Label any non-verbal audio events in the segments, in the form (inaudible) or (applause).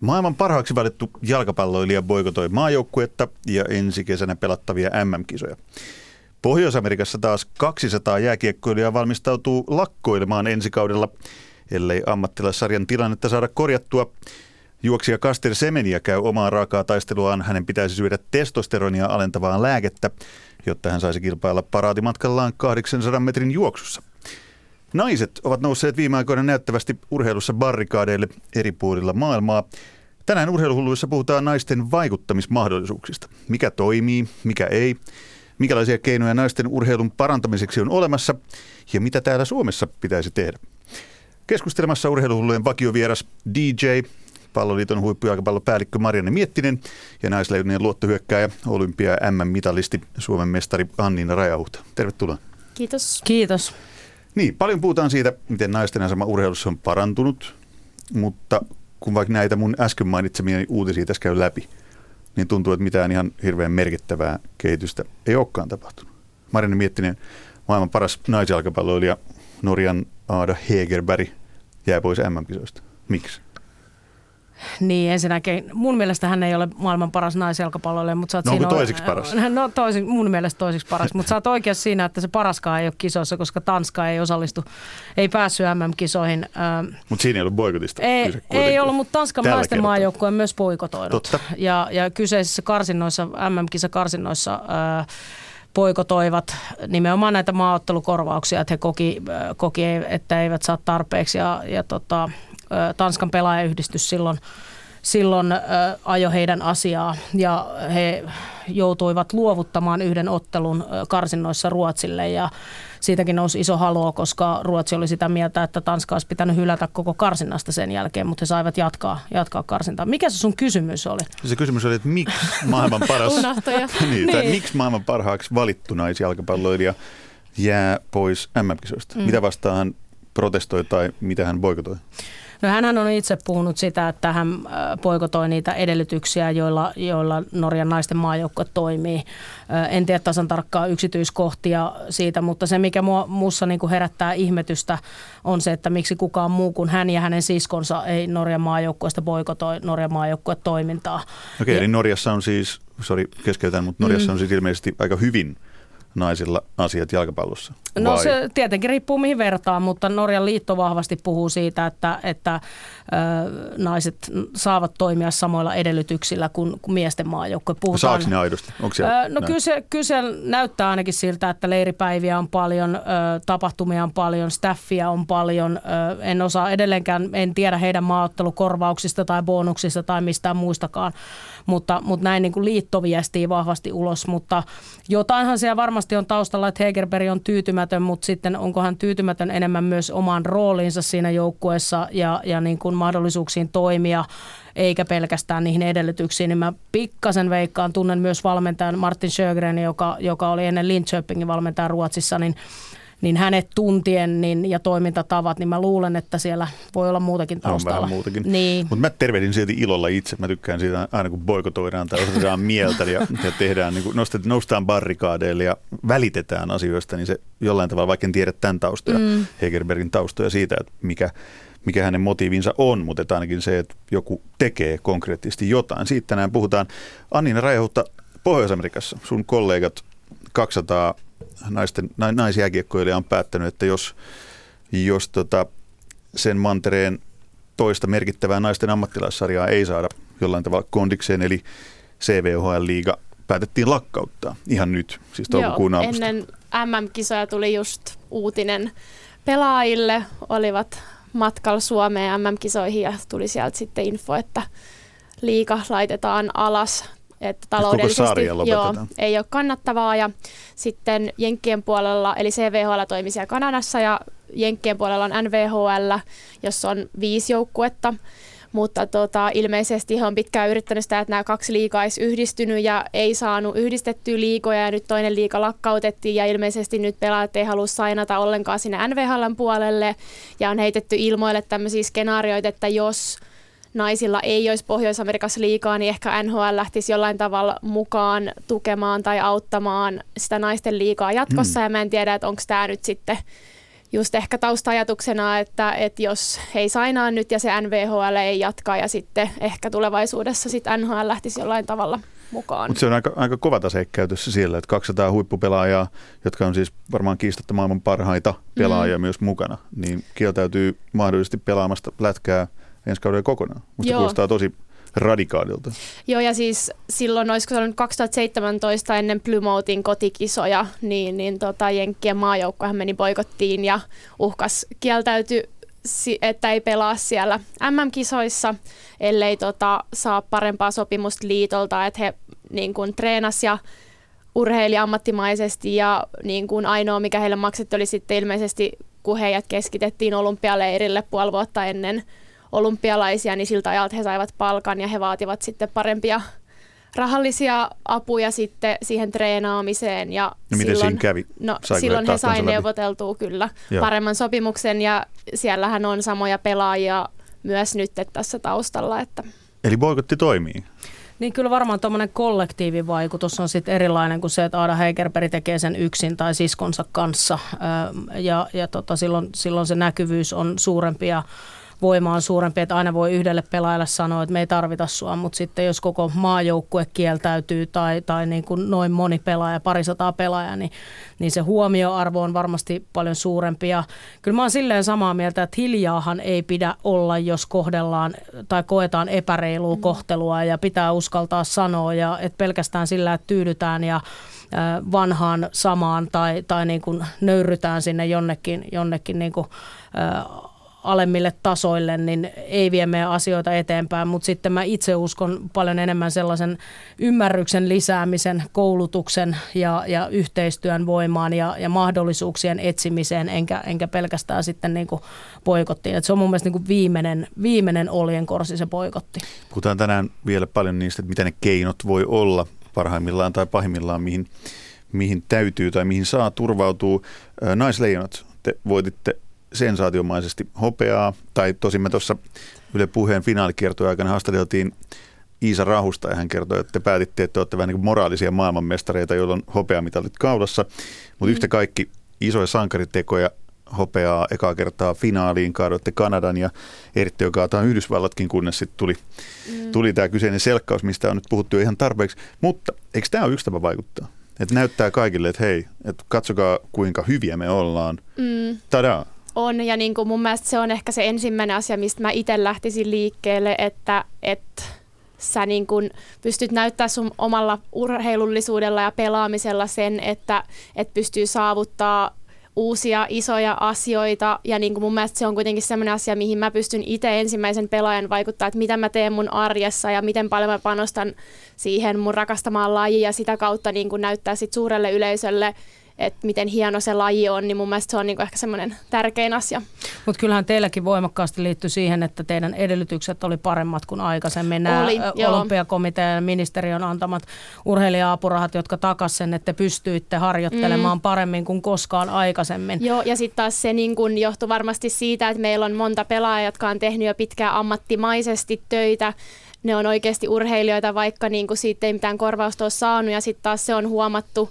Maailman parhaaksi valittu jalkapalloilija boikotoi maajoukkuetta ja ensi kesänä pelattavia MM-kisoja. Pohjois-Amerikassa taas 200 jääkiekkoilijaa valmistautuu lakkoilemaan ensi kaudella, ellei ammattilaissarjan tilannetta saada korjattua. Juoksija Kaster Semeniä käy omaa raakaa taisteluaan. Hänen pitäisi syödä testosteronia alentavaa lääkettä, jotta hän saisi kilpailla paraatimatkallaan 800 metrin juoksussa. Naiset ovat nousseet viime aikoina näyttävästi urheilussa barrikaadeille eri puolilla maailmaa. Tänään urheiluhulluissa puhutaan naisten vaikuttamismahdollisuuksista. Mikä toimii, mikä ei, minkälaisia keinoja naisten urheilun parantamiseksi on olemassa ja mitä täällä Suomessa pitäisi tehdä. Keskustelemassa urheiluhullujen vakiovieras DJ, palloliiton huippujalkapallopäällikkö Marianne Miettinen ja naisleidunien luottohyökkääjä, olympia MM-mitalisti Suomen mestari Anniina Rajahuhta. Tervetuloa. Kiitos. Kiitos. Niin, paljon puhutaan siitä, miten naisten asema urheilussa on parantunut, mutta kun vaikka näitä mun äsken mainitsemiani uutisia tässä käy läpi, niin tuntuu, että mitään ihan hirveän merkittävää kehitystä ei olekaan tapahtunut. Marianne Miettinen, maailman paras naisjalkapalloilija Norjan Aada Hegerberg jää pois MM-kisoista. Miksi? Niin, ensinnäkin mun mielestä hän ei ole maailman paras naisjalkapalloilija, mutta sä oot no, siinä... toisiksi paras? (laughs) No toisi, mun mielestä toisiksi paras, mutta sä oot oikeassa siinä, että se paraskaan ei ole kisoissa, koska Tanska ei osallistu, ei päässyt MM-kisoihin. Mutta siinä ei ollut boikotista. Ei, ei ollut, mutta Tanskan Tällä naisten maajoukkue on myös boikotoinut. Totta. Ja, ja kyseisissä karsinnoissa, MM-kisakarsinnoissa... Ää, poikotoivat nimenomaan näitä maaottelukorvauksia, että he koki, koki että eivät saa tarpeeksi ja, ja tota, Tanskan pelaajayhdistys silloin, silloin ajo heidän asiaa ja he joutuivat luovuttamaan yhden ottelun karsinnoissa Ruotsille ja siitäkin nousi iso haloo, koska Ruotsi oli sitä mieltä, että Tanska olisi pitänyt hylätä koko karsinnasta sen jälkeen, mutta he saivat jatkaa, jatkaa karsintaa. Mikä se sun kysymys oli? Se kysymys oli, että miksi maailman paras, (laughs) Unohtaja. (laughs) niin, tai Niin. miksi maailman parhaaksi valittu naisjalkapalloilija jää pois MM-kisoista? Mm. Mitä vastaan hän protestoi tai mitä hän boikotoi? No hänhän on itse puhunut sitä, että hän äh, poikotoi niitä edellytyksiä, joilla, joilla Norjan naisten maajoukkue toimii. Äh, En tiedä tasan tarkkaa yksityiskohtia siitä, mutta se mikä mua, muussa niin kuin herättää ihmetystä on se, että miksi kukaan muu kuin hän ja hänen siskonsa ei Norjan maajoukkueesta boikotoi Norjan maajoukkue toimintaa. Okei, Ja- eli Norjassa on siis, sori keskeytän, mutta Norjassa mm. on siis ilmeisesti aika hyvin naisilla asiat jalkapallossa. No vai? se tietenkin riippuu mihin vertaa, mutta Norjan liitto vahvasti puhuu siitä, että, että ö, naiset saavat toimia samoilla edellytyksillä kuin, kuin miesten maajoukkue. Puhutaan, Saako ne aidosti? Onko siellä Ö, No kyllä se, kyllä se näyttää ainakin siltä, että leiripäiviä on paljon, ö, tapahtumia on paljon, staffia on paljon. Ö, En osaa edelleenkään, en tiedä heidän maaottelukorvauksista tai bonuksista tai mistään muistakaan, mutta, mutta näin niin kuin liitto viestii vahvasti ulos. Mutta jotainhan siellä varmasti on taustalla, että Hegerberg on tyytymätön, mutta sitten onko hän tyytymätön enemmän myös omaan rooliinsa siinä joukkueessa ja, ja niin kuin mahdollisuuksiin toimia eikä pelkästään niihin edellytyksiin, niin mä pikkasen veikkaan, tunnen myös valmentajan Martin Sjögren, joka, joka oli ennen Linköpingin valmentaja Ruotsissa, niin, niin hänet tuntien niin, ja toimintatavat, niin mä luulen, että siellä voi olla muutakin on taustalla. vähän muutakin. Niin. Mutta mä tervehdin silti ilolla itse. Mä tykkään siitä aina kun boikotoidaan tai osoitetaan (laughs) mieltä ja, ja tehdään, niin nostet, noustaan barrikaadeille ja välitetään asioista, niin se jollain tavalla, vaikka en tiedä tämän taustoja, mm. Hegerbergin taustoja siitä, että mikä, mikä hänen motiivinsa on, mutta että ainakin se, että joku tekee konkreettisesti jotain. Siitä tänään puhutaan. Annina Rajahutta Pohjois-Amerikassa, sun kollegat 200 naisten, na, naisjääkiekkoilija on päättänyt, että jos, jos tota, sen mantereen toista merkittävää naisten ammattilaissarjaa ei saada jollain tavalla kondikseen, eli CVHL-liiga päätettiin lakkauttaa ihan nyt, siis toukokuun Joo, alusta. ennen MM-kisoja tuli just uutinen pelaajille, olivat matkalla Suomeen MM-kisoihin ja tuli sieltä sitten info, että liiga laitetaan alas. Että taloudellisesti joo, ei ole kannattavaa. Ja sitten Jenkkien puolella, eli CVHL toimii siellä Kanadassa ja Jenkkien puolella on NVHL, jossa on viisi joukkuetta. Mutta tota, ilmeisesti he on pitkään yrittänyt sitä, että nämä kaksi liikaa olisi yhdistynyt ja ei saanut yhdistettyä liikoja ja nyt toinen liika lakkautettiin ja ilmeisesti nyt pelaajat ei halua sainata ollenkaan sinne NVHLn puolelle. Ja on heitetty ilmoille tämmöisiä skenaarioita, että jos naisilla ei olisi Pohjois-Amerikassa liikaa, niin ehkä NHL lähtisi jollain tavalla mukaan tukemaan tai auttamaan sitä naisten liikaa jatkossa. Mm. Ja mä en tiedä, että onko tämä nyt sitten just ehkä taustaajatuksena, että, että jos he ei sainaa nyt ja se NVHL ei jatkaa ja sitten ehkä tulevaisuudessa sitten NHL lähtisi jollain tavalla mukaan. Mutta se on aika, aika kova tase käytössä siellä, että 200 huippupelaajaa, jotka on siis varmaan kiistatta maailman parhaita pelaajia mm. myös mukana, niin kieltäytyy mahdollisesti pelaamasta lätkää ensi kaudella kokonaan. Musta kuulostaa tosi radikaalilta. Joo, ja siis silloin, olisiko se ollut 2017 ennen Plymoutin kotikisoja, niin, niin tota, Jenkkien maajoukkohan meni boikottiin ja uhkas kieltäyty että ei pelaa siellä MM-kisoissa, ellei tota, saa parempaa sopimusta liitolta, että he niin kuin, treenas ja urheili ammattimaisesti ja niin kuin ainoa, mikä heille maksettu oli sitten ilmeisesti, kun heidät keskitettiin olympialeirille puoli vuotta ennen olympialaisia, niin siltä ajalta he saivat palkan ja he vaativat sitten parempia rahallisia apuja sitten siihen treenaamiseen. Ja no miten silloin, siinä kävi? No, silloin he sai neuvoteltua kyllä Joo. paremman sopimuksen ja siellähän on samoja pelaajia myös nyt tässä taustalla. Että. Eli boikotti toimii? Niin kyllä varmaan tuommoinen kollektiivivaikutus on sitten erilainen kuin se, että Aada Heikerperi tekee sen yksin tai siskonsa kanssa. Ja, ja tota, silloin, silloin se näkyvyys on suurempi ja voima on suurempi, että aina voi yhdelle pelaajalle sanoa, että me ei tarvita sua, mutta sitten jos koko maajoukkue kieltäytyy tai, tai niin kuin noin moni pelaaja, parisataa pelaajaa, niin, niin se huomioarvo on varmasti paljon suurempi. Ja kyllä mä oon silleen samaa mieltä, että hiljaahan ei pidä olla, jos kohdellaan tai koetaan epäreilua mm. kohtelua ja pitää uskaltaa sanoa ja että pelkästään sillä, että tyydytään ja vanhaan samaan tai, tai niin kuin nöyrytään sinne jonnekin, jonnekin niin kuin, alemmille tasoille, niin ei vie meidän asioita eteenpäin, mutta sitten mä itse uskon paljon enemmän sellaisen ymmärryksen lisäämisen, koulutuksen ja, ja yhteistyön voimaan ja, ja mahdollisuuksien etsimiseen, enkä, enkä pelkästään sitten niin poikottiin. Et se on mun mielestä niin kuin viimeinen, viimeinen oljenkorsi se poikotti. Puhutaan tänään vielä paljon niistä, että mitä ne keinot voi olla parhaimmillaan tai pahimmillaan, mihin, mihin täytyy tai mihin saa turvautua. Naisleijonat, te voititte sensaatiomaisesti hopeaa, tai tosin me tuossa Yle Puheen finaalikiertojen aikana haastateltiin Iisa Rahusta ja hän kertoi, että te päätitte, että olette vähän niin kuin moraalisia maailmanmestareita, joilla on hopeamitalit kaudassa, mutta mm. yhtä kaikki isoja sankaritekoja hopeaa ekaa kertaa finaaliin, kaadoitte Kanadan ja eritte jo kaataan Yhdysvallatkin, kunnes sitten tuli, mm. tuli tämä kyseinen selkkaus, mistä on nyt puhuttu jo ihan tarpeeksi. Mutta eikö tämä ole yksi tapa vaikuttaa? Että näyttää kaikille, että hei, että katsokaa kuinka hyviä me ollaan. Mm. Tadaa! On, ja niin kuin mun mielestä se on ehkä se ensimmäinen asia, mistä mä itse lähtisin liikkeelle, että, että sä niin kuin pystyt näyttää sun omalla urheilullisuudella ja pelaamisella sen, että, että pystyy saavuttaa uusia isoja asioita. Ja niin kuin mun mielestä se on kuitenkin sellainen asia, mihin mä pystyn itse ensimmäisen pelaajan vaikuttaa, että mitä mä teen mun arjessa ja miten paljon mä panostan siihen mun rakastamaan lajiin ja sitä kautta niin kuin näyttää sit suurelle yleisölle että miten hieno se laji on, niin mun mielestä se on niinku ehkä semmoinen tärkein asia. Mutta kyllähän teilläkin voimakkaasti liittyy siihen, että teidän edellytykset oli paremmat kuin aikaisemmin. Nämä oli, olympiakomitean ja ministeriön antamat urheilija-apurahat, jotka takas sen, että te pystyitte harjoittelemaan mm. paremmin kuin koskaan aikaisemmin. Joo, ja sitten taas se niin kun johtui varmasti siitä, että meillä on monta pelaajaa, jotka on tehnyt jo pitkään ammattimaisesti töitä, ne on oikeasti urheilijoita, vaikka niin kuin siitä ei mitään korvausta ole saanut, ja sitten taas se on huomattu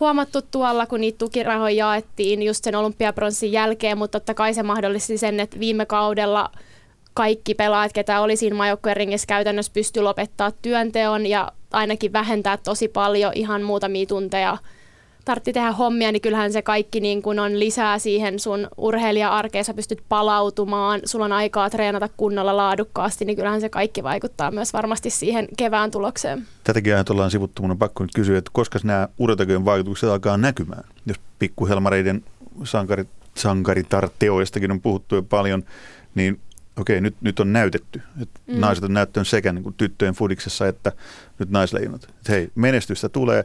huomattu tuolla, kun niitä tukirahoja jaettiin just sen olympiapronssin jälkeen, mutta totta kai se mahdollisti sen, että viime kaudella kaikki pelaajat, ketä oli siinä ringissä käytännössä pystyi lopettaa työnteon ja ainakin vähentää tosi paljon ihan muutamia tunteja tartti tehdä hommia, niin kyllähän se kaikki niin kun on lisää siihen sun urheilija-arkeen, sä pystyt palautumaan, sulla on aikaa treenata kunnolla laadukkaasti, niin kyllähän se kaikki vaikuttaa myös varmasti siihen kevään tulokseen. Tätäkin ajat ollaan sivuttu, mun on pakko nyt kysyä, että koska nämä urheilutakojen vaikutukset alkaa näkymään? Jos pikkuhelmareiden sankarit, sankaritarteoistakin on puhuttu jo paljon, niin okei, nyt, nyt on näytetty. Että mm. Naiset on näyttöön sekä niin kuin tyttöjen fudiksessa että nyt naisleijonat. Että hei, menestystä tulee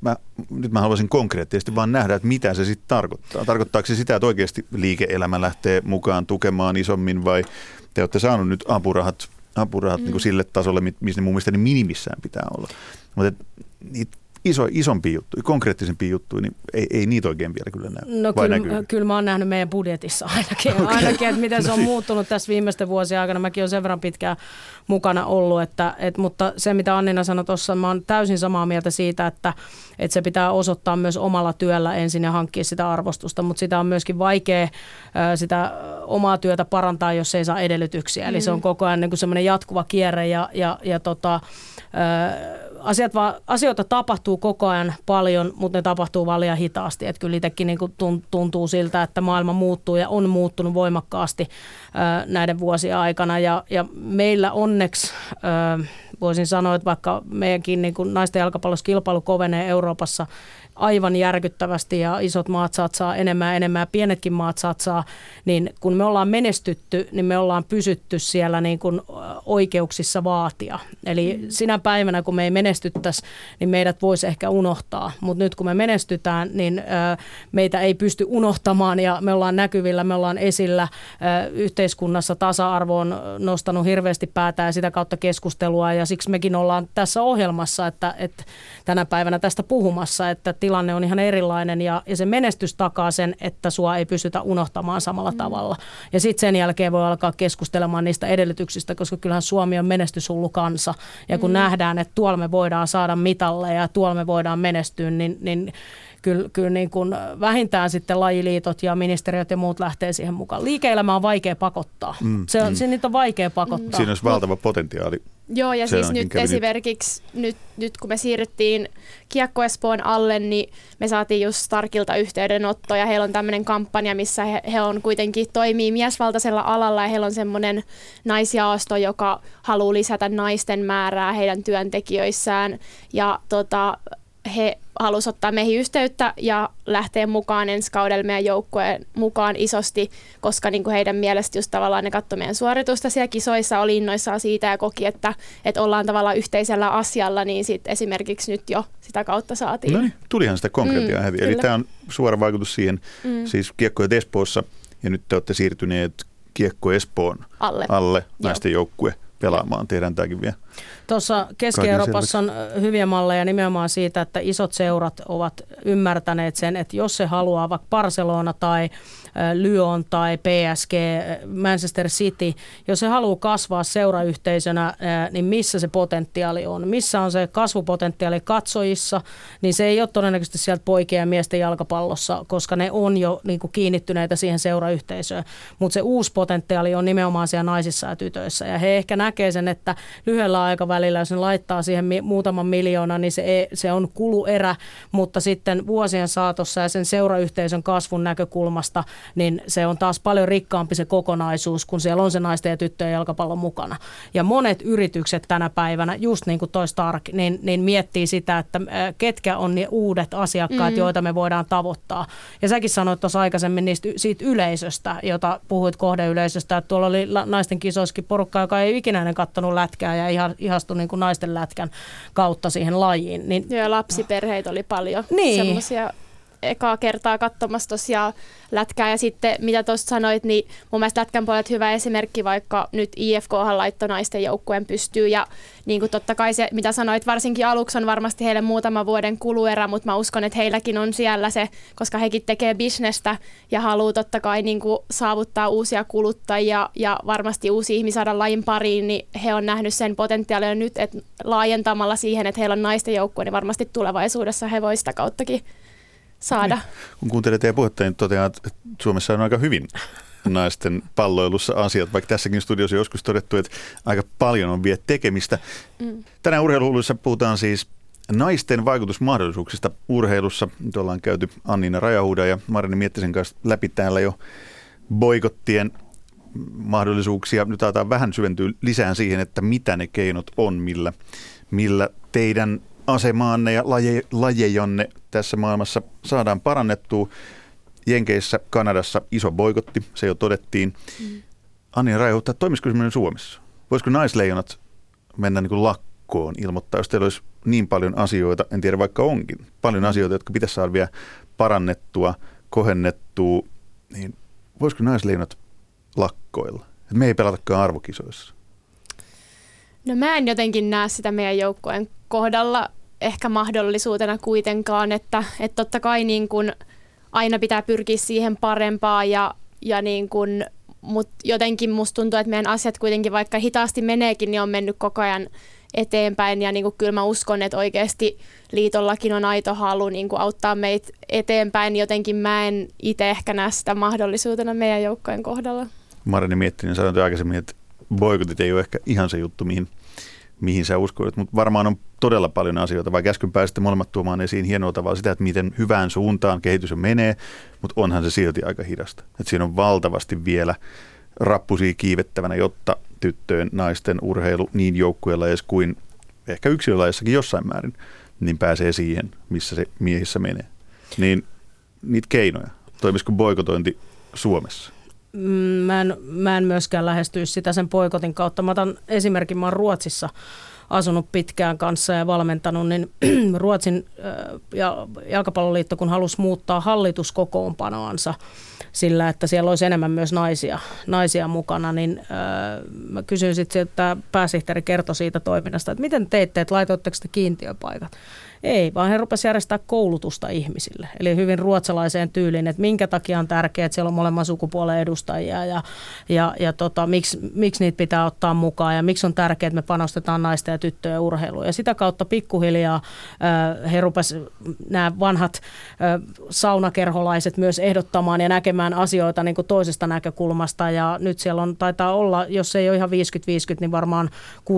mä, nyt mä haluaisin konkreettisesti vaan nähdä, että mitä se sitten tarkoittaa. Tarkoittaako se sitä, että oikeasti liike-elämä lähtee mukaan tukemaan isommin vai te olette saaneet nyt apurahat, apurahat mm. niin kuin sille tasolle, missä ne mun mielestä ne minimissään pitää olla. Mutta niitä iso, isompi juttu, konkreettisempi juttu, niin ei, ei niitä oikein vielä kyllä näy. No kyllä, kyllä mä oon nähnyt meidän budjetissa ainakin, okay. ainakin että miten se on no niin. muuttunut tässä viimeisten vuosien aikana. Mäkin olen sen verran pitkään mukana ollut, että, et, mutta se mitä Annina sanoi tuossa, mä oon täysin samaa mieltä siitä, että, että se pitää osoittaa myös omalla työllä ensin ja hankkia sitä arvostusta, mutta sitä on myöskin vaikea sitä omaa työtä parantaa, jos ei saa edellytyksiä. Eli mm. se on koko ajan niin semmoinen jatkuva kierre ja, ja, ja tota, asiat vaan, asioita tapahtuu koko ajan paljon, mutta ne tapahtuu vaan liian hitaasti. Että kyllä itsekin niin tuntuu siltä, että maailma muuttuu ja on muuttunut voimakkaasti näiden vuosien aikana. Ja, ja meillä onneksi voisin sanoa, että vaikka meidänkin niin naisten jalkapallossa kilpailu kovenee Euroopassa aivan järkyttävästi ja isot maat satsaa enemmän ja enemmän ja pienetkin maat satsaa, niin kun me ollaan menestytty, niin me ollaan pysytty siellä niin kuin oikeuksissa vaatia. Eli mm. sinä päivänä, kun me ei menestyttäisi, niin meidät voisi ehkä unohtaa, mutta nyt kun me menestytään, niin meitä ei pysty unohtamaan ja me ollaan näkyvillä, me ollaan esillä yhteiskunnassa tasa-arvo on nostanut hirveästi päätä ja sitä kautta keskustelua ja siksi mekin ollaan tässä ohjelmassa, että, että tänä päivänä tästä puhumassa, että tilanne on ihan erilainen ja, ja se menestys takaa sen, että sua ei pystytä unohtamaan samalla mm. tavalla. Ja sitten sen jälkeen voi alkaa keskustelemaan niistä edellytyksistä, koska kyllähän Suomi on menestyshullu kansa. Ja kun mm. nähdään, että tuolla me voidaan saada mitalle ja tuolla me voidaan menestyä, niin, niin kyllä, kyllä niin kuin vähintään sitten lajiliitot ja ministeriöt ja muut lähtee siihen mukaan. Liike-elämä on vaikea pakottaa. Mm, se, on, mm. se niitä on vaikea pakottaa. Siinä olisi valtava potentiaali Joo, ja siis nyt esimerkiksi nyt, nyt kun me siirryttiin Kiekko Espoon alle, niin me saatiin just Starkilta yhteydenotto ja heillä on tämmöinen kampanja, missä he, he on kuitenkin toimii miesvaltaisella alalla ja heillä on semmoinen naisjaasto, joka haluaa lisätä naisten määrää heidän työntekijöissään. Ja tota, he halusivat ottaa meihin yhteyttä ja lähteä mukaan ensi kaudella meidän joukkueen mukaan isosti, koska niin kuin heidän mielestä just tavallaan ne katsoi meidän suoritusta siellä kisoissa, oli innoissaan siitä ja koki, että, että ollaan tavallaan yhteisellä asialla, niin sit esimerkiksi nyt jo sitä kautta saatiin. No niin, tulihan sitä konkreettia mm, heti. Eli tämä on suora vaikutus siihen, mm. siis kiekkoja Espoossa, ja nyt te olette siirtyneet Kiekko Espoon alle, alle naisten joukkue pelaamaan. Tiedän tämäkin vielä. Tuossa Keski-Euroopassa on hyviä malleja nimenomaan siitä, että isot seurat ovat ymmärtäneet sen, että jos se haluaa vaikka Barcelona tai Lyon tai PSG, Manchester City, jos se haluaa kasvaa seurayhteisönä, niin missä se potentiaali on? Missä on se kasvupotentiaali katsojissa, niin se ei ole todennäköisesti sieltä poikien ja miesten jalkapallossa, koska ne on jo niin kuin kiinnittyneitä siihen seurayhteisöön. Mutta se uusi potentiaali on nimenomaan siellä naisissa ja tytöissä. Ja he ehkä näkee sen, että lyhyellä aikavälillä, jos ne laittaa siihen muutaman miljoona, niin se, ei, se on kuluerä, mutta sitten vuosien saatossa ja sen seurayhteisön kasvun näkökulmasta, niin se on taas paljon rikkaampi se kokonaisuus, kun siellä on se naisten ja tyttöjen jalkapallo mukana. Ja monet yritykset tänä päivänä, just niin kuin toi Stark, niin, niin miettii sitä, että ketkä on ne uudet asiakkaat, mm. joita me voidaan tavoittaa. Ja säkin sanoit tuossa aikaisemmin niistä, siitä yleisöstä, jota puhuit kohdeyleisöstä, että tuolla oli naisten kisoissakin porukka, joka ei ikinä ennen katsonut lätkää ja ihastui niin kuin naisten lätkän kautta siihen lajiin. Niin, Joo, lapsiperheitä oli paljon niin. semmoisia ekaa kertaa katsomassa tosiaan lätkää. Ja sitten mitä tuosta sanoit, niin mun mielestä lätkän puolelta hyvä esimerkki, vaikka nyt IFK laittoi naisten joukkueen pystyy. Ja niin kuin totta kai se, mitä sanoit, varsinkin aluksi on varmasti heille muutama vuoden kuluerä, mutta mä uskon, että heilläkin on siellä se, koska hekin tekee bisnestä ja haluaa totta kai niin kuin saavuttaa uusia kuluttajia ja varmasti uusia ihmisiä saada lajin pariin, niin he on nähnyt sen potentiaalia nyt, että laajentamalla siihen, että heillä on naisten joukkue, niin varmasti tulevaisuudessa he voisivat sitä kauttakin saada. Niin. Kun kuuntelee teidän puhetta, niin totean, että Suomessa on aika hyvin naisten palloilussa asiat, vaikka tässäkin studiossa on joskus todettu, että aika paljon on vielä tekemistä. Mm. Tänään urheiluhulluissa puhutaan siis naisten vaikutusmahdollisuuksista urheilussa. Nyt ollaan käyty Annina Rajahuuda ja Marini Miettisen kanssa läpi täällä jo boikottien mahdollisuuksia. Nyt aletaan vähän syventyä lisää siihen, että mitä ne keinot on, millä, millä teidän asemaanne ja laje, lajejanne tässä maailmassa saadaan parannettua. Jenkeissä, Kanadassa iso boikotti, se jo todettiin. Mm. Anni Raihuutta, toimisiko semmoinen Suomessa? Voisiko naisleijonat mennä niin kuin lakkoon ilmoittaa, jos teillä olisi niin paljon asioita, en tiedä vaikka onkin, paljon mm. asioita, jotka pitäisi saada vielä parannettua, kohennettua, niin voisiko naisleijonat lakkoilla? Me ei pelatakaan arvokisoissa. No mä en jotenkin näe sitä meidän joukkojen kohdalla ehkä mahdollisuutena kuitenkaan, että, että totta kai niin kuin aina pitää pyrkiä siihen parempaan ja, ja niin kuin, mutta jotenkin musta tuntuu, että meidän asiat kuitenkin vaikka hitaasti meneekin, niin on mennyt koko ajan eteenpäin ja niin kuin kyllä mä uskon, että oikeasti liitollakin on aito halu niin kuin auttaa meitä eteenpäin. Jotenkin mä en itse ehkä näe sitä mahdollisuutena meidän joukkojen kohdalla. Marini mietti, niin sanoin aikaisemmin, että boikotit ei ole ehkä ihan se juttu, mihin, mihin sä uskoit, mutta varmaan on todella paljon asioita, vaikka äsken pääsitte molemmat tuomaan esiin hienoa tavalla sitä, että miten hyvään suuntaan kehitys menee, mutta onhan se silti aika hidasta. Että siinä on valtavasti vielä rappusia kiivettävänä, jotta tyttöjen, naisten urheilu niin joukkueella kuin ehkä yksilölajissakin jossain määrin, niin pääsee siihen, missä se miehissä menee. Niin niitä keinoja, toimisiko boikotointi Suomessa? Mm, mä en, mä en myöskään lähestyisi sitä sen poikotin kautta. Mä otan esimerkin, mä oon Ruotsissa asunut pitkään kanssa ja valmentanut, niin (clears throat) Ruotsin ja jalkapalloliitto, kun halusi muuttaa hallituskokoonpanoansa sillä, että siellä olisi enemmän myös naisia, naisia mukana, niin mä kysyin sitten, että pääsihteeri kertoi siitä toiminnasta, että miten teitte, että laitoitteko te kiintiöpaikat? Ei, vaan he rupesivat järjestää koulutusta ihmisille. Eli hyvin ruotsalaiseen tyyliin, että minkä takia on tärkeää, että siellä on molemman sukupuolen edustajia ja, ja, ja tota, miksi, miksi niitä pitää ottaa mukaan ja miksi on tärkeää, että me panostetaan naisten ja tyttöjen urheiluun. Ja sitä kautta pikkuhiljaa äh, he rupesivat nämä vanhat äh, saunakerholaiset myös ehdottamaan ja näkemään asioita niin kuin toisesta näkökulmasta. Ja nyt siellä on, taitaa olla, jos ei ole ihan 50-50, niin varmaan 60-40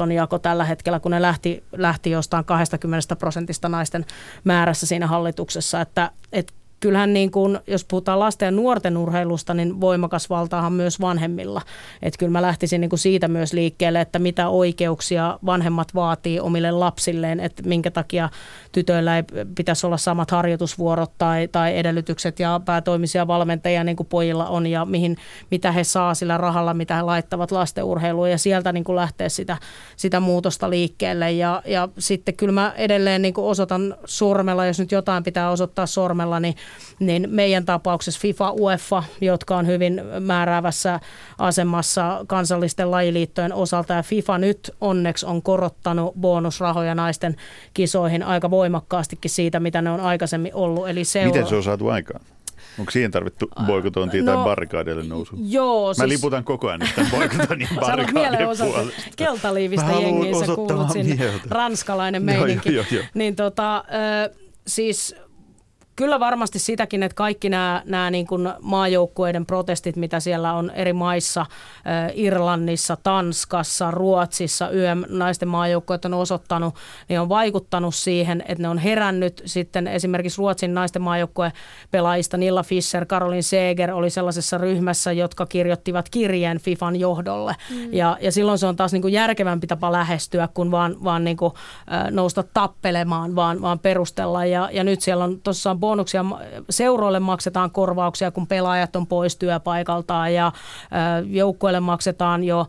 on jako tällä hetkellä, kun ne lähti, lähti jostain 20 prosentista naisten määrässä siinä hallituksessa, että, että kyllähän niin kuin, jos puhutaan lasten ja nuorten urheilusta, niin voimakas valtaahan myös vanhemmilla. Että kyllä mä lähtisin niin kuin siitä myös liikkeelle, että mitä oikeuksia vanhemmat vaatii omille lapsilleen, että minkä takia tytöillä ei pitäisi olla samat harjoitusvuorot tai, tai edellytykset ja päätoimisia valmentajia niin kuin pojilla on ja mihin, mitä he saa sillä rahalla, mitä he laittavat lastenurheiluun ja sieltä niin kuin lähteä sitä, sitä muutosta liikkeelle. Ja, ja sitten kyllä mä edelleen niin kuin osoitan sormella, jos nyt jotain pitää osoittaa sormella, niin niin meidän tapauksessa FIFA, UEFA, jotka on hyvin määräävässä asemassa kansallisten lajiliittojen osalta ja FIFA nyt onneksi on korottanut bonusrahoja naisten kisoihin aika voimakkaastikin siitä, mitä ne on aikaisemmin ollut. Eli seura- Miten se on saatu aikaan? Onko siihen tarvittu boikotointia no, tai barrikaadeille nousu? Joo. Mä siis... liputan koko ajan tämän boikotoinnin (laughs) barrikaadien puolesta. keltaliivistä jengiin, sä kuulut sinne. Ranskalainen meininki. joo, joo, joo. Niin tota, äh, siis kyllä varmasti sitäkin, että kaikki nämä, nämä niin kuin maajoukkueiden protestit, mitä siellä on eri maissa, Irlannissa, Tanskassa, Ruotsissa, YM naisten maajoukkueet on osoittanut, niin on vaikuttanut siihen, että ne on herännyt sitten esimerkiksi Ruotsin naisten maajoukkue pelaajista Nilla Fischer, Karolin Seger oli sellaisessa ryhmässä, jotka kirjoittivat kirjeen FIFAn johdolle. Mm. Ja, ja silloin se on taas niin kuin järkevämpi tapa lähestyä, kuin vaan, vaan niin kuin, nousta tappelemaan, vaan, vaan perustella. Ja, ja nyt siellä on tuossa bonuksia. Seuroille maksetaan korvauksia, kun pelaajat on pois työpaikaltaan ja joukkueille maksetaan jo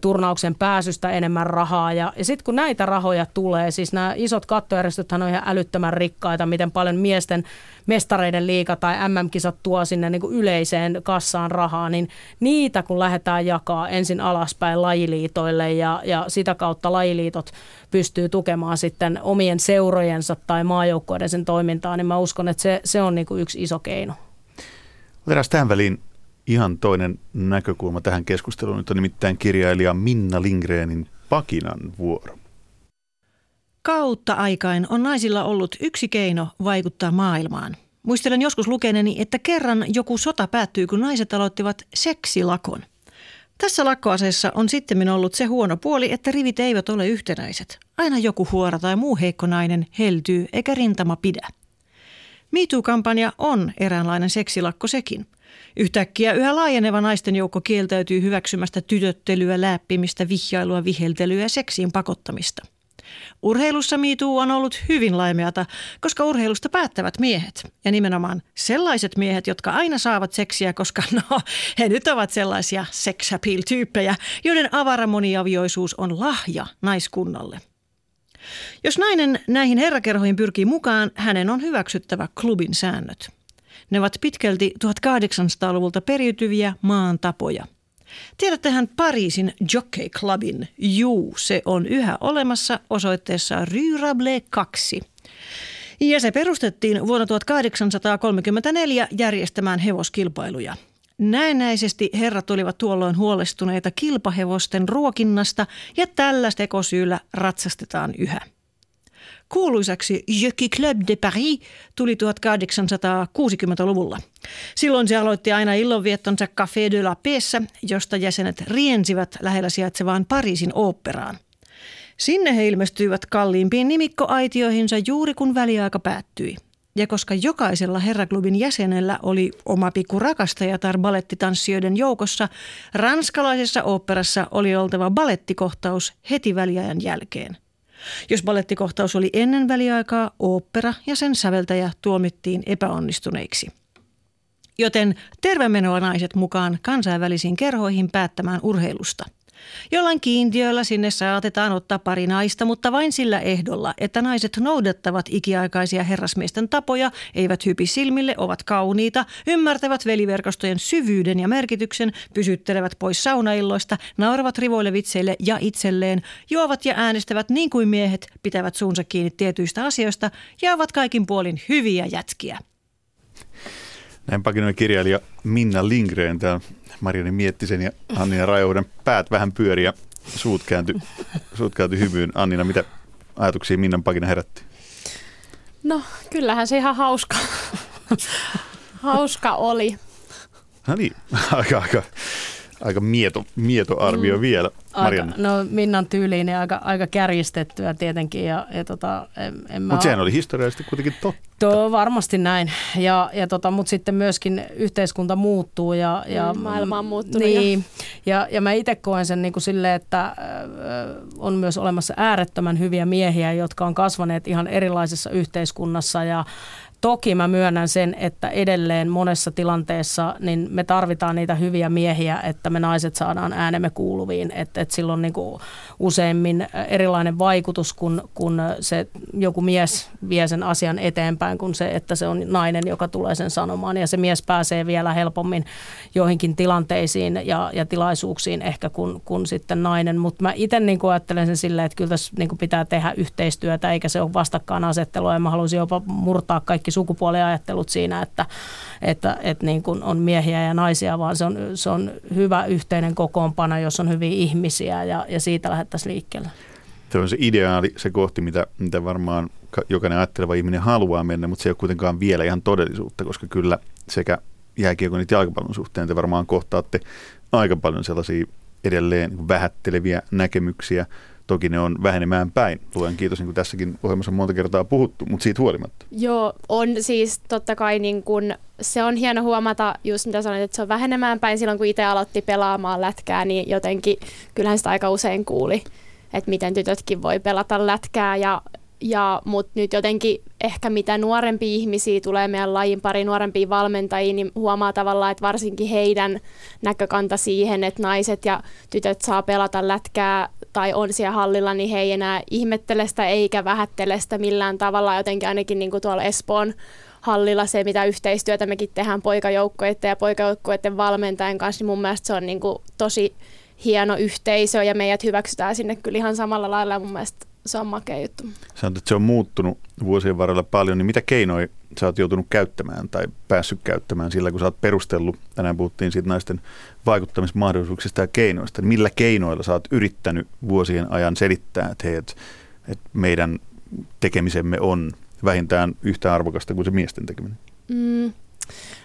turnauksen pääsystä enemmän rahaa. Ja, ja sitten kun näitä rahoja tulee, siis nämä isot kattojärjestöthän on ihan älyttömän rikkaita, miten paljon miesten mestareiden liiga tai MM-kisat tuo sinne niin kuin yleiseen kassaan rahaa, niin niitä kun lähdetään jakaa ensin alaspäin lajiliitoille ja, ja sitä kautta lajiliitot pystyy tukemaan sitten omien seurojensa tai maajoukkueiden sen toimintaa, niin mä uskon, että se, se on niin kuin yksi iso keino. Otetaan tähän väliin ihan toinen näkökulma tähän keskusteluun. Nyt on nimittäin kirjailija Minna Lindgrenin Pakinan vuoro. Kautta aikain on naisilla ollut yksi keino vaikuttaa maailmaan. Muistelen joskus lukeneeni, että kerran joku sota päättyi, kun naiset aloittivat seksilakon. Tässä lakkoaseessa on sitten ollut se huono puoli, että rivit eivät ole yhtenäiset. Aina joku huora tai muu heikko nainen heltyy eikä rintama pidä. MeToo-kampanja on eräänlainen seksilakko sekin. Yhtäkkiä yhä laajeneva naisten joukko kieltäytyy hyväksymästä tytöttelyä, läppimistä, vihjailua, viheltelyä ja seksiin pakottamista – Urheilussa miituu on ollut hyvin laimeata, koska urheilusta päättävät miehet. Ja nimenomaan sellaiset miehet, jotka aina saavat seksiä, koska (laughs) no, he nyt ovat sellaisia sex appeal-tyyppejä, joiden avaramoniavioisuus on lahja naiskunnalle. Jos nainen näihin herrakerhoihin pyrkii mukaan, hänen on hyväksyttävä klubin säännöt. Ne ovat pitkälti 1800-luvulta periytyviä maan tapoja – Tiedättehän Pariisin Jockey Clubin? Juu, se on yhä olemassa osoitteessa Rue Rabelais 2. Ja se perustettiin vuonna 1834 järjestämään hevoskilpailuja. Näennäisesti herrat olivat tuolloin huolestuneita kilpahevosten ruokinnasta ja tällä tekosyyllä ratsastetaan yhä. Kuuluisaksi Jockey Club de Paris tuli 1860-luvulla. Silloin se aloitti aina illonviettonsa Café de la Paixssa, josta jäsenet riensivät lähellä sijaitsevaan Pariisin oopperaan. Sinne he ilmestyivät kalliimpiin nimikkoaitioihinsa juuri kun väliaika päättyi. Ja koska jokaisella herraklubin jäsenellä oli oma pikku rakastajatar balettitanssijoiden joukossa, ranskalaisessa oopperassa oli oltava balettikohtaus heti väliajan jälkeen. Jos balettikohtaus oli ennen väliaikaa, ooppera ja sen säveltäjä tuomittiin epäonnistuneiksi. Joten tervemenoa naiset mukaan kansainvälisiin kerhoihin päättämään urheilusta – Jollain kiintiöillä sinne saatetaan ottaa pari naista, mutta vain sillä ehdolla, että naiset noudattavat ikiaikaisia herrasmiesten tapoja, eivät hypi silmille, ovat kauniita, ymmärtävät veliverkostojen syvyyden ja merkityksen, pysyttelevät pois saunailloista, nauravat rivoille vitseille ja itselleen, juovat ja äänestävät niin kuin miehet, pitävät suunsa kiinni tietyistä asioista ja ovat kaikin puolin hyviä jätkiä. Näin pakinoi kirjailija Minna Lindgren täällä Marianne Miettisen ja Annina Rajouden päät vähän pyöri ja suut kääntyi, suut kääntyi hymyyn. Annina, mitä ajatuksia Minnan pakina herätti? No, kyllähän se ihan hauska, hauska oli. No niin, aika, aika, aika mieto, mieto arvio mm. vielä. Aika, no Minnan tyyliin ja aika, aika kärjistettyä tietenkin. Ja, ja tota, Mutta sehän oli historiallisesti kuitenkin totta. Tuo varmasti näin. Ja, ja tota, Mutta sitten myöskin yhteiskunta muuttuu. Ja, ja, mm, maailma on muuttunut. Niin, ja, ja mä itse koen sen niin kuin sille, että on myös olemassa äärettömän hyviä miehiä, jotka on kasvaneet ihan erilaisessa yhteiskunnassa ja Toki mä myönnän sen, että edelleen monessa tilanteessa niin me tarvitaan niitä hyviä miehiä, että me naiset saadaan äänemme kuuluviin. Että et silloin niin useimmin erilainen vaikutus, kun, kun se joku mies vie sen asian eteenpäin, kuin se, että se on nainen, joka tulee sen sanomaan. Ja se mies pääsee vielä helpommin joihinkin tilanteisiin ja, ja tilaisuuksiin ehkä kuin, kuin sitten nainen. Mutta mä itse niin ajattelen sen silleen, että kyllä tässä niin pitää tehdä yhteistyötä, eikä se ole vastakkainasettelua. Ja mä haluaisin jopa murtaa kaikki sukupuoliajattelut siinä, että, että, että niin kuin on miehiä ja naisia, vaan se on, se on hyvä yhteinen kokoonpano, jos on hyviä ihmisiä ja, ja siitä lähdettäisiin liikkeelle. Se on se ideaali, se kohti, mitä, mitä varmaan jokainen ajatteleva ihminen haluaa mennä, mutta se ei ole kuitenkaan vielä ihan todellisuutta, koska kyllä sekä jääkiekon että jalkapallon suhteen te varmaan kohtaatte aika paljon sellaisia edelleen vähätteleviä näkemyksiä, Toki ne on vähenemään päin. Luen kiitos, niin kuin tässäkin ohjelmassa on monta kertaa puhuttu, mutta siitä huolimatta. Joo, on siis totta kai niin kun, se on hieno huomata, just mitä sanoit, että se on vähenemään päin silloin, kun itse aloitti pelaamaan lätkää, niin jotenkin kyllähän sitä aika usein kuuli, että miten tytötkin voi pelata lätkää ja ja, mutta nyt jotenkin ehkä mitä nuorempia ihmisiä tulee meidän lajin pari nuorempia valmentajia, niin huomaa tavallaan, että varsinkin heidän näkökanta siihen, että naiset ja tytöt saa pelata lätkää tai on siellä hallilla, niin he ei enää ihmettele sitä eikä vähättele sitä millään tavalla. Jotenkin ainakin niin kuin tuolla Espoon hallilla se, mitä yhteistyötä mekin tehdään poikajoukkoiden ja poikajoukkoiden valmentajan kanssa, niin mun mielestä se on niin kuin tosi hieno yhteisö ja meidät hyväksytään sinne kyllä ihan samalla lailla mun mielestä se on makea juttu. Sanoit, että se on muuttunut vuosien varrella paljon, niin mitä keinoja sä oot joutunut käyttämään tai päässyt käyttämään sillä, kun sä oot perustellut, tänään puhuttiin siitä naisten vaikuttamismahdollisuuksista ja keinoista, niin millä keinoilla sä oot yrittänyt vuosien ajan selittää, että, hei, että, että meidän tekemisemme on vähintään yhtä arvokasta kuin se miesten tekeminen? Mm.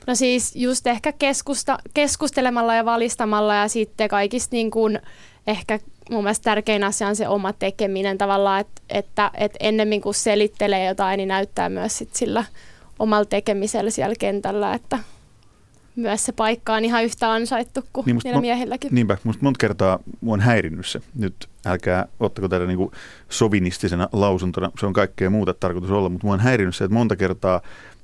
No siis just ehkä keskusta, keskustelemalla ja valistamalla ja sitten kaikista niin kuin ehkä mun mielestä tärkein asia on se oma tekeminen tavallaan, että, että, että ennemmin kuin selittelee jotain, niin näyttää myös sit sillä omalla tekemisellä siellä kentällä, että myös se paikka on ihan yhtä ansaittu kuin niin niillä miehilläkin. Niinpä, musta monta kertaa mua on häirinnyt se. Nyt älkää ottako tätä niinku sovinistisena lausuntona, se on kaikkea muuta tarkoitus olla, mutta mua on häirinnyt se, että monta kertaa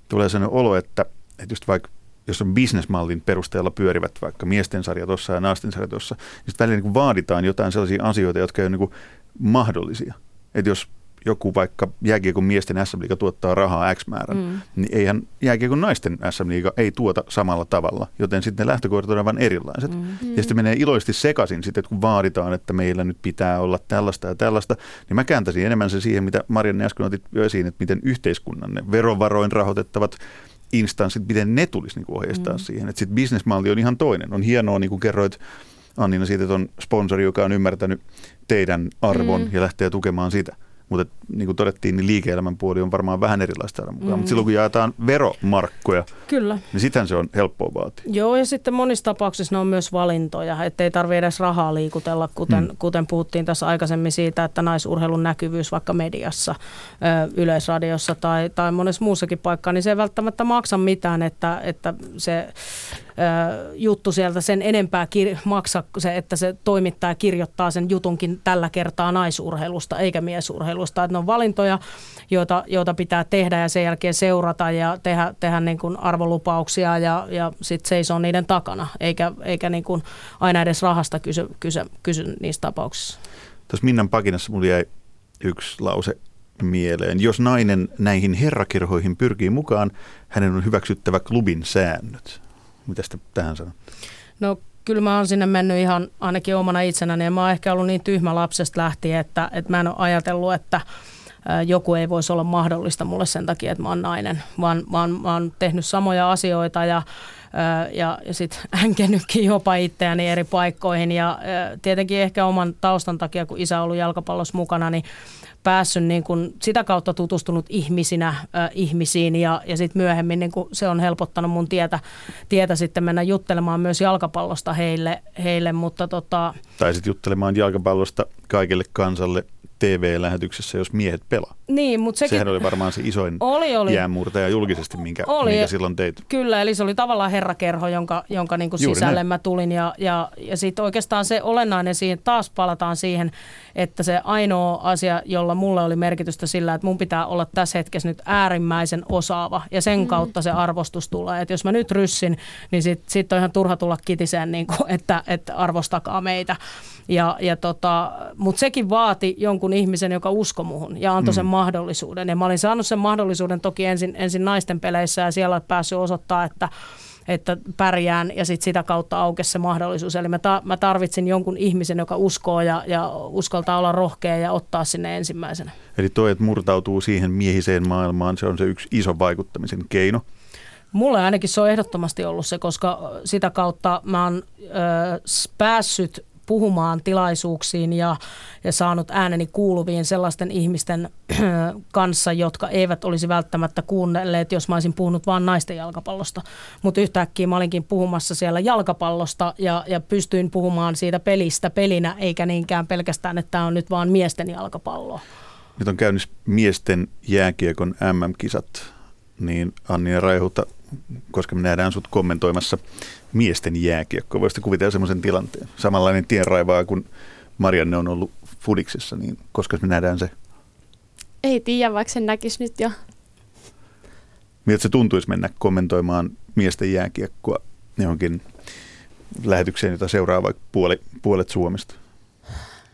tulee sellainen olo, että, että just vaikka jos on bisnesmallin perusteella pyörivät vaikka miesten sarja tuossa ja naisten sarja tuossa, niin sitten välillä niin vaaditaan jotain sellaisia asioita, jotka ei ole niin mahdollisia. Että jos joku vaikka jääkiekon miesten SM Liiga tuottaa rahaa X määrän, mm. niin eihän jääkiekon naisten SM Liiga ei tuota samalla tavalla, joten sitten ne lähtökohdat on aivan erilaiset. Mm. Ja sitten menee iloisesti sekaisin sitten, että kun vaaditaan, että meillä nyt pitää olla tällaista ja tällaista, niin mä kääntäisin enemmän se siihen, mitä Marianne äsken otit jo esiin, että miten yhteiskunnan ne verovaroin rahoitettavat instanssit, miten ne tulisi niin ohjeistaa mm. siihen. Että sitten bisnesmalli on ihan toinen. On hienoa, niin kuin kerroit Annina siitä, että on sponsori, joka on ymmärtänyt teidän arvon mm. ja lähtee tukemaan sitä. Mutta niin kuin todettiin, niin liike-elämän puoli on varmaan vähän erilaista mukaan. Mm. Mutta silloin kun jaetaan veromarkkoja, Kyllä. niin sitähän se on helppoa vaatia. Joo, ja sitten monissa tapauksissa ne on myös valintoja, ettei tarvitse edes rahaa liikutella, kuten, mm. kuten puhuttiin tässä aikaisemmin siitä, että naisurheilun näkyvyys vaikka mediassa, yleisradiossa tai, tai monessa muussakin paikkaa, niin se ei välttämättä maksa mitään, että, että se juttu sieltä sen enempää kir- maksa se, että se toimittaja kirjoittaa sen jutunkin tällä kertaa naisurheilusta eikä miesurheilusta. Että ne on valintoja, joita, joita pitää tehdä ja sen jälkeen seurata ja tehdä, tehdä niin kuin arvolupauksia ja, ja sitten seisoo niiden takana, eikä, eikä niin kuin aina edes rahasta kysy, kysy, kysy niissä tapauksissa. Tuossa Minnan pakinassa mulla jäi yksi lause mieleen. Jos nainen näihin herrakirhoihin pyrkii mukaan, hänen on hyväksyttävä klubin säännöt. Mitä tähän sanotte? No kyllä mä oon sinne mennyt ihan ainakin omana itsenäni ja mä oon ehkä ollut niin tyhmä lapsesta lähtien, että, että mä en ole ajatellut, että joku ei voisi olla mahdollista mulle sen takia, että mä oon nainen, vaan oon, mä oon tehnyt samoja asioita ja ja, ja sitten (laughs) änkenytkin jopa itseäni eri paikkoihin. Ja tietenkin ehkä oman taustan takia, kun isä on ollut jalkapallossa mukana, niin päässyt niin kuin sitä kautta tutustunut ihmisinä äh, ihmisiin. Ja, ja sitten myöhemmin niin kuin se on helpottanut mun tietä, tietä sitten mennä juttelemaan myös jalkapallosta heille, heille. Mutta tota... Tai sitten juttelemaan jalkapallosta kaikille kansalle TV-lähetyksessä, jos miehet pelaa. Niin, mutta sekin... Sehän oli varmaan se isoin (laughs) oli, oli. jäänmurtaja julkisesti, minkä, oli. minkä silloin teit. Kyllä, eli se oli tavallaan herrakerho, jonka, jonka niin kuin sisälle näin. mä tulin. Ja, ja, ja sitten oikeastaan se olennainen siihen, taas palataan siihen, että se ainoa asia, jolla mulle oli merkitystä sillä, että mun pitää olla tässä hetkessä nyt äärimmäisen osaava. Ja sen mm. kautta se arvostus tulee. Että jos mä nyt ryssin, niin sitten sit on ihan turha tulla kitiseen, niin kuin, että, että arvostakaa meitä. Ja, ja tota, Mutta sekin vaati jonkun ihmisen, joka usko muhun ja antoi mm. sen mahdollisuuden. Ja mä olin saanut sen mahdollisuuden toki ensin, ensin naisten peleissä ja siellä päässyt osoittaa, että että pärjään ja sit sitä kautta aukesi se mahdollisuus. Eli mä, ta- mä tarvitsin jonkun ihmisen, joka uskoo ja, ja uskaltaa olla rohkea ja ottaa sinne ensimmäisenä. Eli toi, että murtautuu siihen miehiseen maailmaan, se on se yksi iso vaikuttamisen keino. Mulle ainakin se on ehdottomasti ollut se, koska sitä kautta mä oon ö, päässyt puhumaan tilaisuuksiin ja, ja saanut ääneni kuuluviin sellaisten ihmisten (clears throat) kanssa, jotka eivät olisi välttämättä kuunnelleet, jos mä olisin puhunut vain naisten jalkapallosta. Mutta yhtäkkiä mä olinkin puhumassa siellä jalkapallosta ja, ja pystyin puhumaan siitä pelistä pelinä, eikä niinkään pelkästään, että tämä on nyt vaan miesten jalkapallo. Nyt on käynnissä miesten jääkiekon MM-kisat, niin Anni ja Raihuta, koska me nähdään sut kommentoimassa miesten jääkiekko. Voisitte kuvitella sellaisen tilanteen. Samanlainen tienraivaa kuin Marianne on ollut Fudiksessa, niin koska me nähdään se? Ei tiedä, vaikka sen näkisi nyt jo. Miltä se tuntuisi mennä kommentoimaan miesten jääkiekkoa johonkin lähetykseen, jota seuraa vaikka puoli, puolet Suomesta?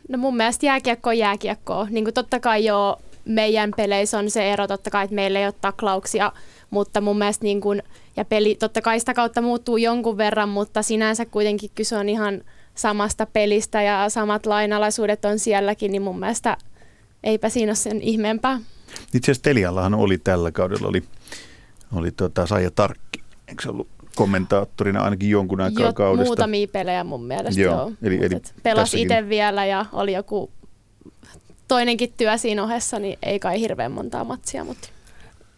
No mun mielestä jääkiekko on jääkiekkoa. Niin kuin totta kai jo meidän peleissä on se ero, totta kai, että meillä ei ole taklauksia, mutta mun mielestä niin kuin, ja peli totta kai sitä kautta muuttuu jonkun verran, mutta sinänsä kuitenkin kyse on ihan samasta pelistä ja samat lainalaisuudet on sielläkin, niin mun mielestä eipä siinä ole sen ihmeempää. Itse asiassa Teliallahan oli tällä kaudella, oli, oli tota Saija Tarkki, eikö se ollut kommentaattorina ainakin jonkun aikaa jo, kaudesta? muutamia pelejä mun mielestä, joo. joo. Eli, eli pelasi itse vielä ja oli joku toinenkin työ siinä ohessa, niin ei kai hirveän montaa matsia, mutta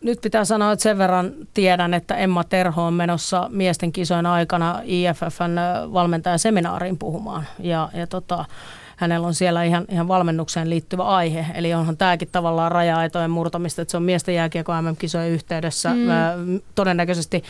nyt pitää sanoa, että sen verran tiedän, että Emma Terho on menossa miesten kisojen aikana IFFn valmentajaseminaariin puhumaan. Ja, ja tota, hänellä on siellä ihan, ihan valmennukseen liittyvä aihe. Eli onhan tämäkin tavallaan raja-aitojen murtamista, että se on miesten jääkiekko MM-kisojen yhteydessä. Mm. Todennäköisesti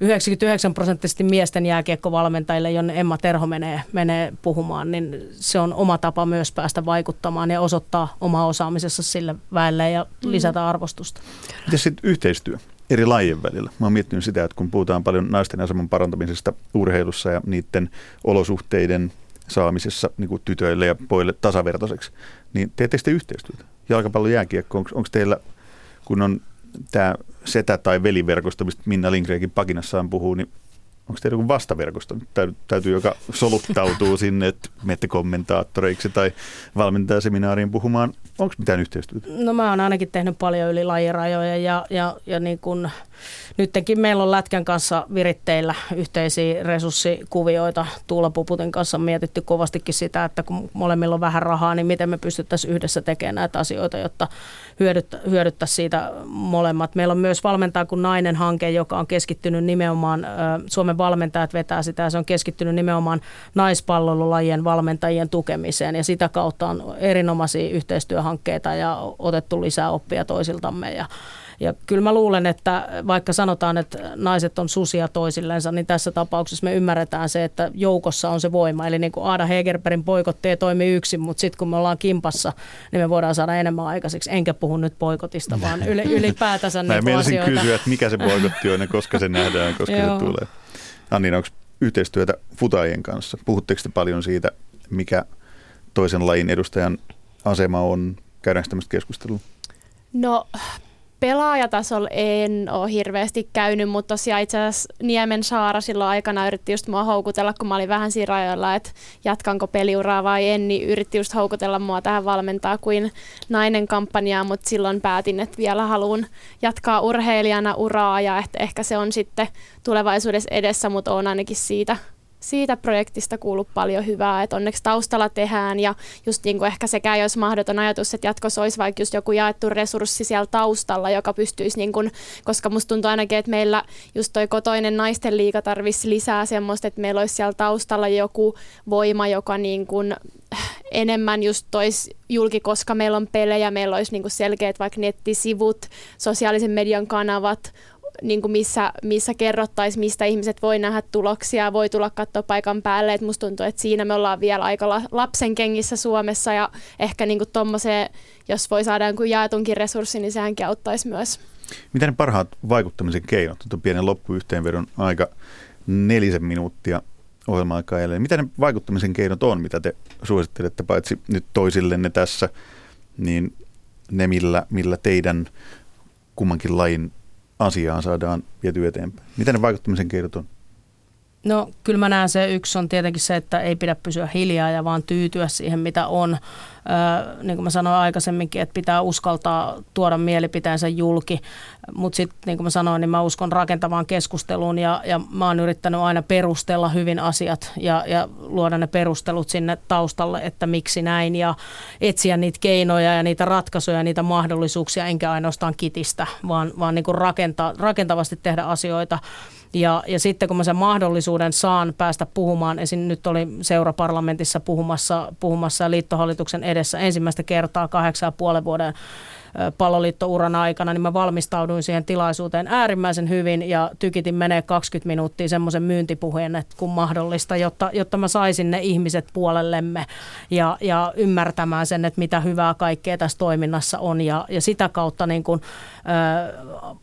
99 prosenttisesti miesten jääkiekkovalmentajille, jonne Emma Terho menee, menee puhumaan, niin se on oma tapa myös päästä vaikuttamaan ja osoittaa oma osaamisessa sille väelle ja mm. lisätä arvostusta. Miten sitten yhteistyö eri lajien välillä? Mä oon miettinyt sitä, että kun puhutaan paljon naisten aseman parantamisesta urheilussa ja niiden olosuhteiden saamisessa niin kuin tytöille ja poille tasavertaiseksi, niin teette sitten yhteistyötä? jalkapallo jääkiekko, onko teillä, kun on tämä setä- tai veliverkosto, mistä Minna Lindgrenkin pakinassaan puhuu, niin onko teillä joku vastaverkosto? Täytyy, joka soluttautuu (laughs) sinne, että menette kommentaattoreiksi tai valmentajaseminaariin puhumaan. Onko mitään yhteistyötä? No mä oon ainakin tehnyt paljon yli lajirajoja ja, ja, ja niin kun, nytkin meillä on Lätkän kanssa viritteillä yhteisiä resurssikuvioita. Tuula Puputin kanssa on mietitty kovastikin sitä, että kun molemmilla on vähän rahaa, niin miten me pystyttäisiin yhdessä tekemään näitä asioita, jotta hyödyttä, hyödyttäisi siitä molemmat. Meillä on myös valmentaa kuin nainen hanke, joka on keskittynyt nimenomaan, Suomen valmentajat vetää sitä ja se on keskittynyt nimenomaan naispallolulajien valmentajien tukemiseen ja sitä kautta on erinomaisia yhteistyöhankkeita ja otettu lisää oppia toisiltamme ja ja kyllä mä luulen, että vaikka sanotaan, että naiset on susia toisillensa, niin tässä tapauksessa me ymmärretään se, että joukossa on se voima. Eli niin kuin Aada Hegerbergin poikotteja toimii yksin, mutta sitten kun me ollaan kimpassa, niin me voidaan saada enemmän aikaiseksi. Enkä puhu nyt poikotista, vaan yli, ylipäätänsä Mä niin asioita. kysyä, että mikä se poikotti on ja koska se nähdään, koska se tulee. Anniina, onko yhteistyötä futaajien kanssa? Puhutteko te paljon siitä, mikä toisen lajin edustajan asema on? Käydäänkö tämmöistä keskustelua? No pelaajatasolla en ole hirveästi käynyt, mutta tosiaan itse asiassa Niemen Saara silloin aikana yritti just mua houkutella, kun mä olin vähän siinä rajoilla, että jatkanko peliuraa vai en, niin yritti just houkutella mua tähän valmentaa kuin nainen kampanjaa, mutta silloin päätin, että vielä haluan jatkaa urheilijana uraa ja että ehkä se on sitten tulevaisuudessa edessä, mutta on ainakin siitä siitä projektista kuullut paljon hyvää, että onneksi taustalla tehdään ja just niin kuin ehkä sekään olisi mahdoton ajatus, että jatkossa olisi vaikka just joku jaettu resurssi siellä taustalla, joka pystyisi, niin kuin, koska musta tuntuu ainakin, että meillä just toi kotoinen naisten liiga tarvisi lisää semmoista, että meillä olisi siellä taustalla joku voima, joka niin kuin enemmän just tois julki, koska meillä on pelejä, meillä olisi niin kuin selkeät vaikka nettisivut, sosiaalisen median kanavat, niin kuin missä, missä kerrottaisiin, mistä ihmiset voi nähdä tuloksia, voi tulla katsoa paikan päälle. Et musta tuntuu, että siinä me ollaan vielä aika lapsen kengissä Suomessa ja ehkä niin kuin jos voi saada jonkun jaetunkin resurssin, niin sehänkin auttaisi myös. Mitä ne parhaat vaikuttamisen keinot? Tuo pienen loppuyhteenvedon aika nelisen minuuttia ohjelma-aikaa jälleen. Mitä ne vaikuttamisen keinot on, mitä te suosittelette paitsi nyt toisillenne tässä, niin ne millä, millä teidän kummankin lajin asiaan saadaan viety eteenpäin? Miten ne vaikuttamisen keinot on? No kyllä mä näen se yksi on tietenkin se, että ei pidä pysyä hiljaa ja vaan tyytyä siihen, mitä on. Öö, niin kuin mä sanoin aikaisemminkin, että pitää uskaltaa tuoda mielipiteensä julki. Mutta sitten niin kuin mä sanoin, niin mä uskon rakentavaan keskusteluun ja, ja mä oon yrittänyt aina perustella hyvin asiat ja, ja luoda ne perustelut sinne taustalle, että miksi näin ja etsiä niitä keinoja ja niitä ratkaisuja ja niitä mahdollisuuksia, enkä ainoastaan kitistä, vaan, vaan niin kuin rakentaa, rakentavasti tehdä asioita ja, ja sitten kun mä sen mahdollisuuden saan päästä puhumaan, esim. nyt oli seuraparlamentissa puhumassa, puhumassa liittohallituksen edessä ensimmäistä kertaa kahdeksan ja puolen vuoden palloliittouran aikana, niin mä valmistauduin siihen tilaisuuteen äärimmäisen hyvin ja tykitin menee 20 minuuttia semmoisen myyntipuheen, että kun mahdollista, jotta, jotta mä saisin ne ihmiset puolellemme ja, ja ymmärtämään sen, että mitä hyvää kaikkea tässä toiminnassa on ja, ja sitä kautta niin kuin, äh,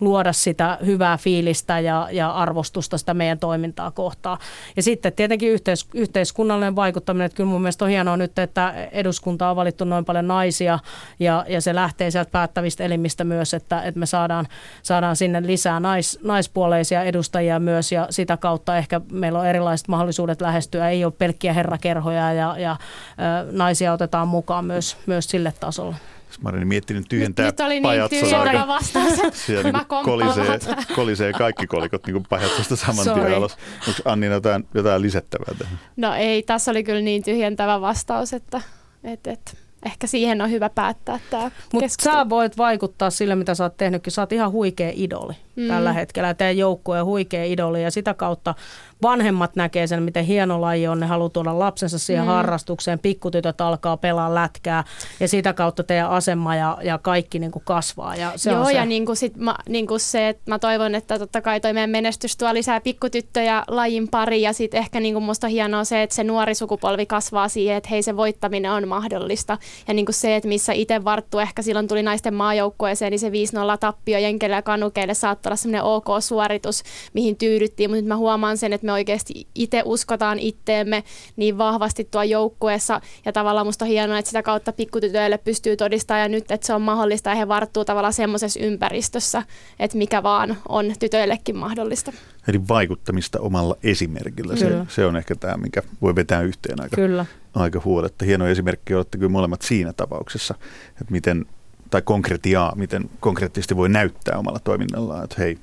luoda sitä hyvää fiilistä ja, ja arvostusta sitä meidän toimintaa kohtaan. Ja sitten tietenkin yhteis, yhteiskunnallinen vaikuttaminen, että kyllä mun mielestä on hienoa nyt, että eduskunta on valittu noin paljon naisia ja, ja se lähtee sieltä päättävistä elimistä myös, että, että me saadaan, saadaan sinne lisää nais, naispuoleisia edustajia myös ja sitä kautta ehkä meillä on erilaiset mahdollisuudet lähestyä, ei ole pelkkiä herrakerhoja ja, ja ö, naisia otetaan mukaan myös, myös sille tasolle. Mä olin miettinyt tyhjentää Nyt, nyt oli niin tyhjentävä vastaus, (laughs) Siellä niin kolisee, kolisee kaikki kolikot niin pajatsosta saman Sorry. tien alas. Onko Anni jotain, jotain lisättävää tähän? No ei, tässä oli kyllä niin tyhjentävä vastaus, että, että, että ehkä siihen on hyvä päättää tämä Mutta sä voit vaikuttaa sille, mitä sä oot tehnytkin. Sä oot ihan huikea idoli mm. tällä hetkellä. Teidän joukkue on huikea idoli ja sitä kautta vanhemmat näkee sen, miten hieno laji on. Ne haluaa tuoda lapsensa siihen mm. harrastukseen. Pikkutytöt alkaa pelaa lätkää ja sitä kautta teidän asema ja, ja kaikki niin kuin kasvaa. Ja se Joo, on se. ja niin kuin sit mä, niin kuin se, että mä toivon, että totta kai toi meidän menestys tuo lisää pikkutyttöjä lajin pari ja sitten ehkä niin kuin musta on hienoa se, että se nuori sukupolvi kasvaa siihen, että hei se voittaminen on mahdollista. Ja niin kuin se, että missä itse varttu ehkä silloin tuli naisten maajoukkueeseen, niin se 5-0 tappio Jenkelle ja Kanukeille saattaa saattaa olla semmoinen ok-suoritus, mihin tyydyttiin, mutta nyt mä huomaan sen, että me oikeasti itse uskotaan itteemme niin vahvasti tuo joukkueessa ja tavallaan musta on hienoa, että sitä kautta pikkutytöille pystyy todistamaan ja nyt, että se on mahdollista ja he varttuu tavallaan semmoisessa ympäristössä, että mikä vaan on tytöillekin mahdollista. Eli vaikuttamista omalla esimerkillä. Se, se on ehkä tämä, mikä voi vetää yhteen aika, Kyllä. aika huoletta. Hieno esimerkki olette kyllä molemmat siinä tapauksessa, että miten, tai konkretiaa, miten konkreettisesti voi näyttää omalla toiminnallaan, että hei,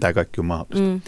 tämä kaikki on mahdollista. Mm.